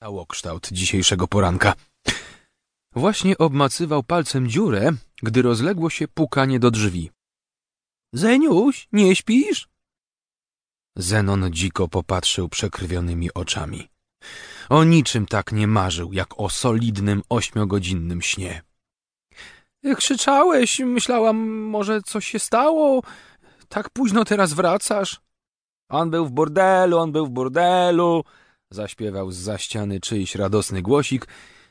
całokształt dzisiejszego poranka. Właśnie obmacywał palcem dziurę, gdy rozległo się pukanie do drzwi. Zeniuś, nie śpisz? Zenon dziko popatrzył przekrwionymi oczami. O niczym tak nie marzył, jak o solidnym ośmiogodzinnym śnie. Krzyczałeś, myślałam, może coś się stało? Tak późno teraz wracasz? On był w bordelu, on był w bordelu, zaśpiewał z za ściany czyjś radosny głosik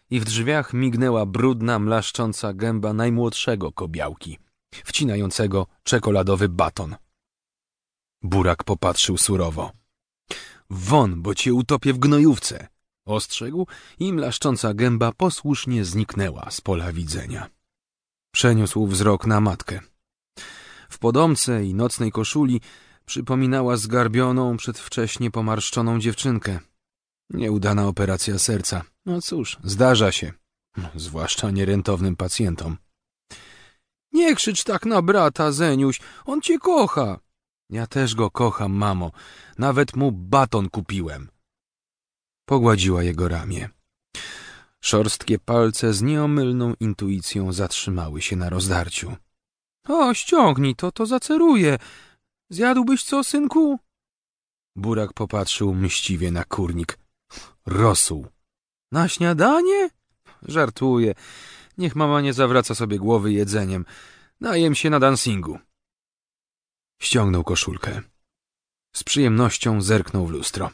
i w drzwiach mignęła brudna, mlaszcząca gęba najmłodszego kobiałki, wcinającego czekoladowy baton. Burak popatrzył surowo. Won, bo cię utopię w gnojówce, ostrzegł i mlaszcząca gęba posłusznie zniknęła z pola widzenia. Przeniósł wzrok na matkę. W podomce i nocnej koszuli przypominała zgarbioną, przedwcześnie pomarszczoną dziewczynkę. Nieudana operacja serca. No cóż, zdarza się. Zwłaszcza nierentownym pacjentom. Nie krzycz tak na brata, Zeniuś. On cię kocha. Ja też go kocham, mamo. Nawet mu baton kupiłem. Pogładziła jego ramię. Szorstkie palce z nieomylną intuicją zatrzymały się na rozdarciu. O, ściągnij to, to zaceruje. Zjadłbyś co, synku? Burak popatrzył mściwie na kurnik. Rosół. Na śniadanie? Żartuję. Niech mama nie zawraca sobie głowy jedzeniem. Najem się na dancingu. Ściągnął koszulkę. Z przyjemnością zerknął w lustro.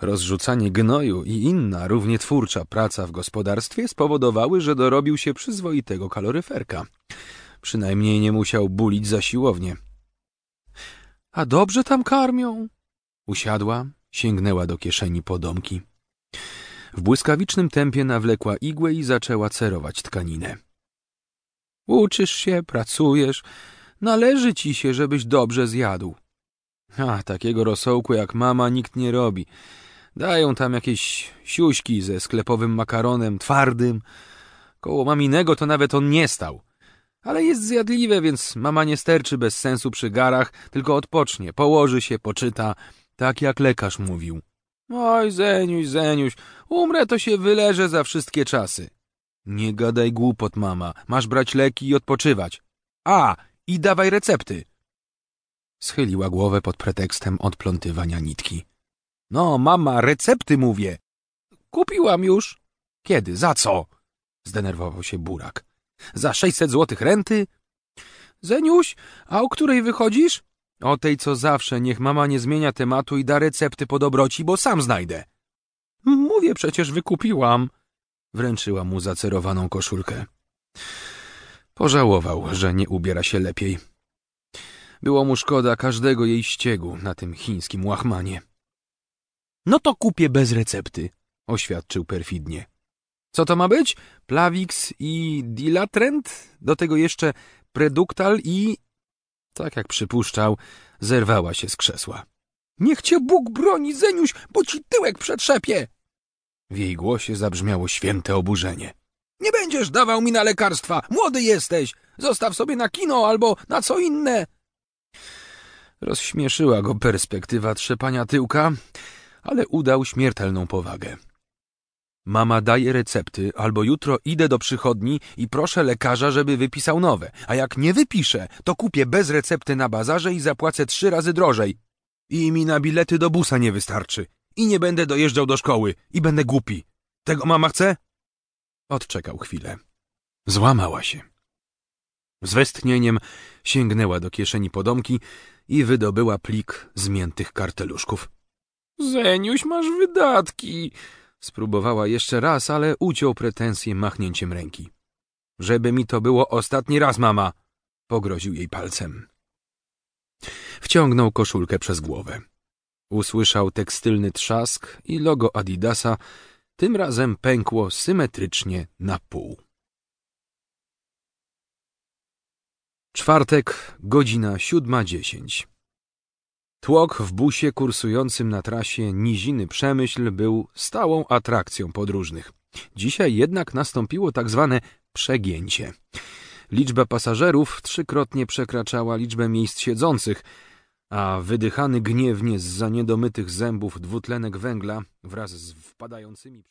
Rozrzucanie gnoju i inna równie twórcza praca w gospodarstwie spowodowały, że dorobił się przyzwoitego kaloryferka. Przynajmniej nie musiał bulić za siłownię. A dobrze tam karmią? Usiadła, sięgnęła do kieszeni podomki. W błyskawicznym tempie nawlekła igłę i zaczęła cerować tkaninę. Uczysz się, pracujesz, należy ci się, żebyś dobrze zjadł. A, takiego rosołku jak mama nikt nie robi. Dają tam jakieś siuśki ze sklepowym makaronem, twardym. Koło maminego to nawet on nie stał. Ale jest zjadliwe, więc mama nie sterczy bez sensu przy garach, tylko odpocznie, położy się, poczyta, tak jak lekarz mówił. Oj, Zeniuś, Zeniuś, umrę to się wyleżę za wszystkie czasy. Nie gadaj głupot, mama, masz brać leki i odpoczywać. A, i dawaj recepty. Schyliła głowę pod pretekstem odplątywania nitki. No, mama, recepty mówię. Kupiłam już. Kiedy? Za co? Zdenerwował się Burak. Za sześćset złotych renty? Zeniuś, a o której wychodzisz? O tej, co zawsze, niech mama nie zmienia tematu i da recepty po dobroci, bo sam znajdę. Mówię, przecież wykupiłam. Wręczyła mu zacerowaną koszulkę. Pożałował, że nie ubiera się lepiej. Było mu szkoda każdego jej ściegu na tym chińskim łachmanie. No to kupię bez recepty, oświadczył perfidnie. Co to ma być? Plawix i Dilatrent? Do tego jeszcze Preduktal i... Tak jak przypuszczał, zerwała się z krzesła. Niech cię Bóg broni, Zeniuś, bo ci tyłek przetrzepie! W jej głosie zabrzmiało święte oburzenie. Nie będziesz dawał mi na lekarstwa, młody jesteś! Zostaw sobie na kino albo na co inne! Rozśmieszyła go perspektywa trzepania tyłka, ale udał śmiertelną powagę. Mama daje recepty, albo jutro idę do przychodni i proszę lekarza, żeby wypisał nowe, a jak nie wypiszę, to kupię bez recepty na bazarze i zapłacę trzy razy drożej. I mi na bilety do busa nie wystarczy. I nie będę dojeżdżał do szkoły. I będę głupi. Tego mama chce? Odczekał chwilę. Złamała się. Z westchnieniem sięgnęła do kieszeni podomki i wydobyła plik zmiętych karteluszków. Zeniuś, masz wydatki. Spróbowała jeszcze raz, ale uciął pretensję machnięciem ręki. Żeby mi to było ostatni raz, mama, pogroził jej palcem. Wciągnął koszulkę przez głowę. Usłyszał tekstylny trzask i logo Adidasa tym razem pękło symetrycznie na pół. Czwartek, godzina siódma dziesięć. Tłok w busie kursującym na trasie Niziny Przemyśl był stałą atrakcją podróżnych. Dzisiaj jednak nastąpiło tak zwane przegięcie. Liczba pasażerów trzykrotnie przekraczała liczbę miejsc siedzących, a wydychany gniewnie z za niedomytych zębów dwutlenek węgla wraz z wpadającymi...